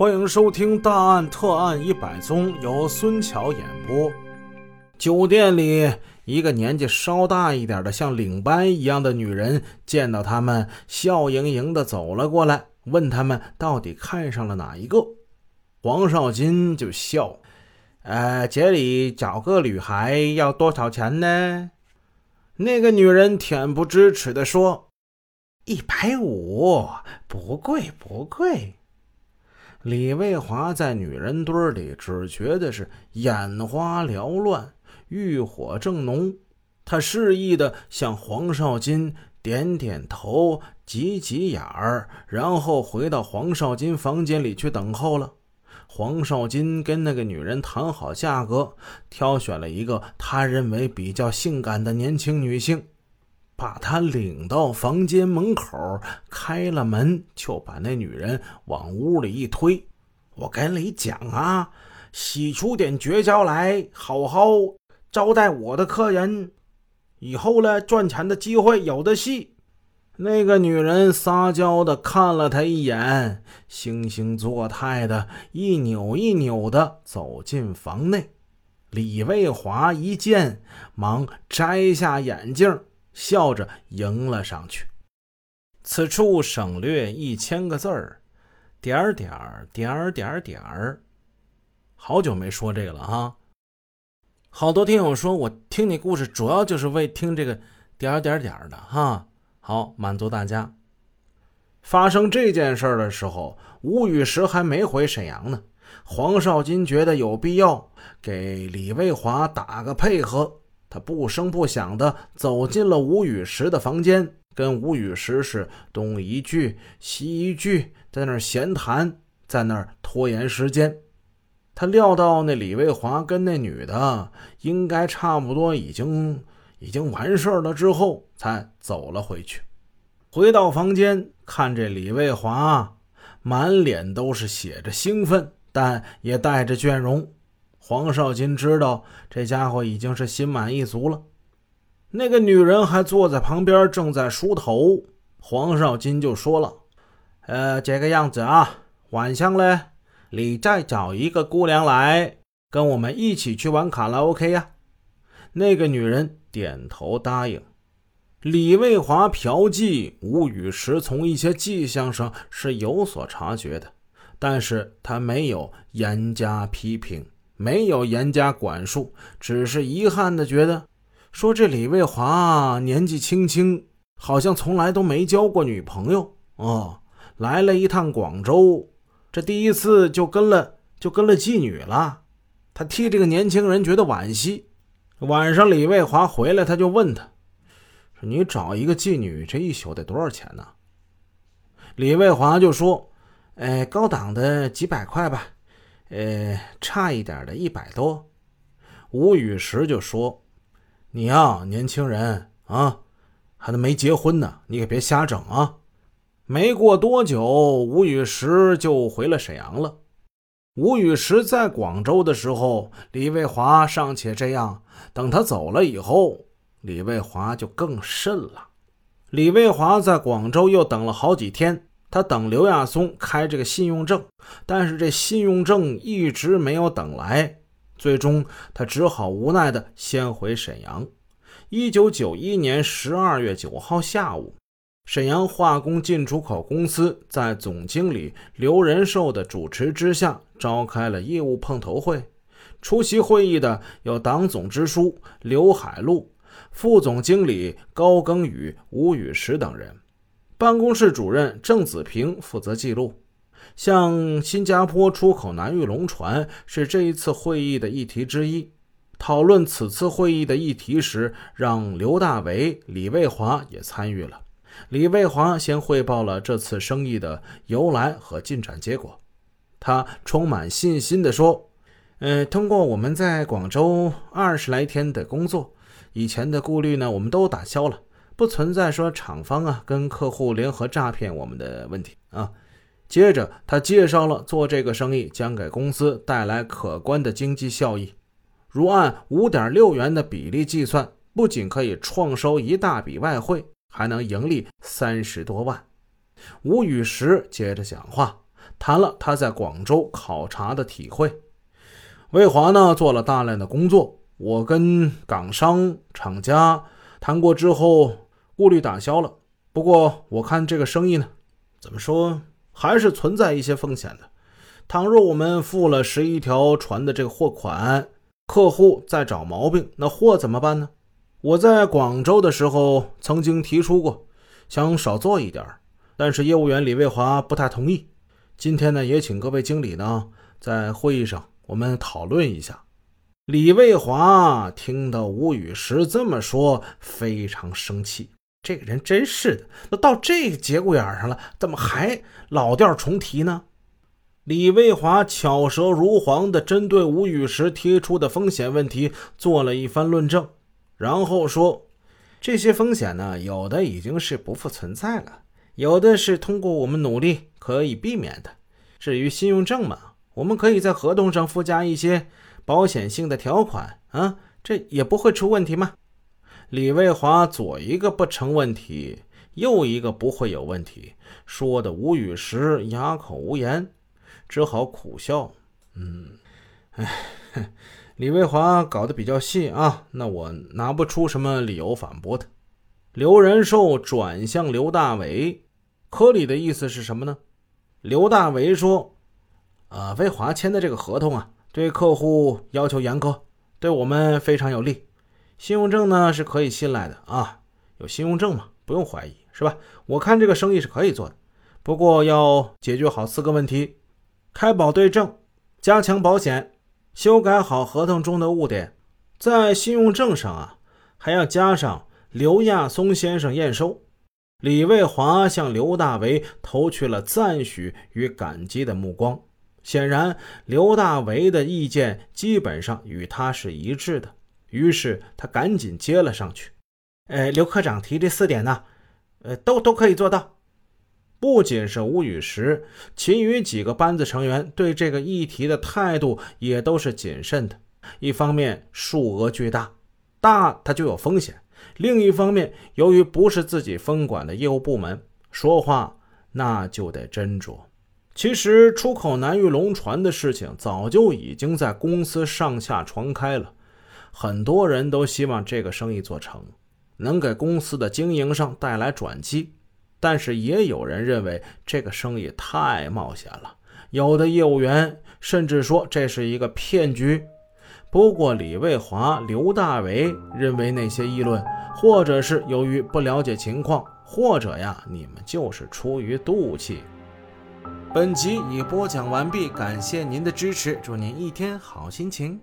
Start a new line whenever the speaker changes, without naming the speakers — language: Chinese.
欢迎收听《大案特案一百宗》，由孙桥演播。酒店里，一个年纪稍大一点的，像领班一样的女人，见到他们，笑盈盈的走了过来，问他们到底看上了哪一个。黄少金就笑：“呃，这里找个女孩要多少钱呢？”那个女人恬不知耻的说：“一百五，不贵不贵。”李卫华在女人堆里只觉得是眼花缭乱，欲火正浓。他示意的向黄少金点点头，挤挤眼儿，然后回到黄少金房间里去等候了。黄少金跟那个女人谈好价格，挑选了一个他认为比较性感的年轻女性，把他领到房间门口，开了门，就把那女人往屋里一推。我跟你讲啊，洗出点绝招来，好好招待我的客人，以后呢，赚钱的机会有的是。那个女人撒娇的看了他一眼，惺惺作态的一扭一扭的走进房内。李卫华一见，忙摘下眼镜，笑着迎了上去。此处省略一千个字儿，点儿点儿点儿点儿点儿。好久没说这个了哈。好多听友说我听你故事主要就是为听这个点儿点儿点儿的哈。好，满足大家。发生这件事的时候，吴雨石还没回沈阳呢。黄少金觉得有必要给李卫华打个配合，他不声不响的走进了吴雨石的房间，跟吴雨石是东一句西一句，在那儿闲谈，在那儿拖延时间。他料到那李卫华跟那女的应该差不多已经。已经完事儿了之后，才走了回去。回到房间，看这李卫华满脸都是写着兴奋，但也带着倦容。黄少金知道这家伙已经是心满意足了。那个女人还坐在旁边，正在梳头。黄少金就说了：“呃，这个样子啊，晚上呢，你再找一个姑娘来跟我们一起去玩卡拉 OK 呀。”那个女人。点头答应。李卫华嫖妓，吴雨石从一些迹象上是有所察觉的，但是他没有严加批评，没有严加管束，只是遗憾的觉得，说这李卫华年纪轻轻，好像从来都没交过女朋友哦，来了一趟广州，这第一次就跟了就跟了妓女了，他替这个年轻人觉得惋惜。晚上，李卫华回来，他就问他：“说你找一个妓女，这一宿得多少钱呢？”李卫华就说：“哎，高档的几百块吧，呃，差一点的一百多。”吴雨石就说：“你呀，年轻人啊，还没结婚呢，你可别瞎整啊！”没过多久，吴雨石就回了沈阳了。吴雨石在广州的时候，李卫华尚且这样。等他走了以后，李卫华就更甚了。李卫华在广州又等了好几天，他等刘亚松开这个信用证，但是这信用证一直没有等来。最终，他只好无奈的先回沈阳。一九九一年十二月九号下午，沈阳化工进出口公司在总经理刘仁寿的主持之下，召开了业务碰头会。出席会议的有党总支书刘海路、副总经理高庚宇、吴宇石等人，办公室主任郑子平负责记录。向新加坡出口南玉龙船是这一次会议的议题之一。讨论此次会议的议题时，让刘大为、李卫华也参与了。李卫华先汇报了这次生意的由来和进展结果，他充满信心地说。呃，通过我们在广州二十来天的工作，以前的顾虑呢，我们都打消了，不存在说厂方啊跟客户联合诈骗我们的问题啊。接着，他介绍了做这个生意将给公司带来可观的经济效益，如按五点六元的比例计算，不仅可以创收一大笔外汇，还能盈利三十多万。吴雨石接着讲话。谈了他在广州考察的体会。魏华呢做了大量的工作，我跟港商厂家谈过之后，顾虑打消了。不过我看这个生意呢，怎么说还是存在一些风险的。倘若我们付了十一条船的这个货款，客户再找毛病，那货怎么办呢？我在广州的时候曾经提出过，想少做一点但是业务员李卫华不太同意。今天呢，也请各位经理呢在会议上我们讨论一下。李卫华听到吴雨石这么说，非常生气。这个人真是的，都到这个节骨眼上了，怎么还老调重提呢？李卫华巧舌如簧地针对吴雨石提出的风险问题做了一番论证，然后说：“这些风险呢，有的已经是不复存在了，有的是通过我们努力可以避免的。至于信用证嘛，我们可以在合同上附加一些保险性的条款啊，这也不会出问题嘛。”李卫华左一个不成问题，右一个不会有问题，说的吴雨石哑口无言，只好苦笑。嗯，哎，李卫华搞得比较细啊，那我拿不出什么理由反驳他。刘仁寿转向刘大伟，科里的意思是什么呢？刘大伟说：“啊，魏华签的这个合同啊，对客户要求严苛，对我们非常有利。”信用证呢是可以信赖的啊，有信用证嘛，不用怀疑，是吧？我看这个生意是可以做的，不过要解决好四个问题：开保对证、加强保险、修改好合同中的误点。在信用证上啊，还要加上刘亚松先生验收。李卫华向刘大为投去了赞许与感激的目光，显然刘大为的意见基本上与他是一致的。于是他赶紧接了上去。呃，刘科长提这四点呢，呃，都都可以做到。不仅是吴雨石，其余几个班子成员对这个议题的态度也都是谨慎的。一方面数额巨大，大它就有风险；另一方面，由于不是自己分管的业务部门，说话那就得斟酌。其实出口南域龙船的事情早就已经在公司上下传开了。很多人都希望这个生意做成，能给公司的经营上带来转机，但是也有人认为这个生意太冒险了，有的业务员甚至说这是一个骗局。不过李卫华、刘大为认为那些议论，或者是由于不了解情况，或者呀，你们就是出于妒气。本集已播讲完毕，感谢您的支持，祝您一天好心情。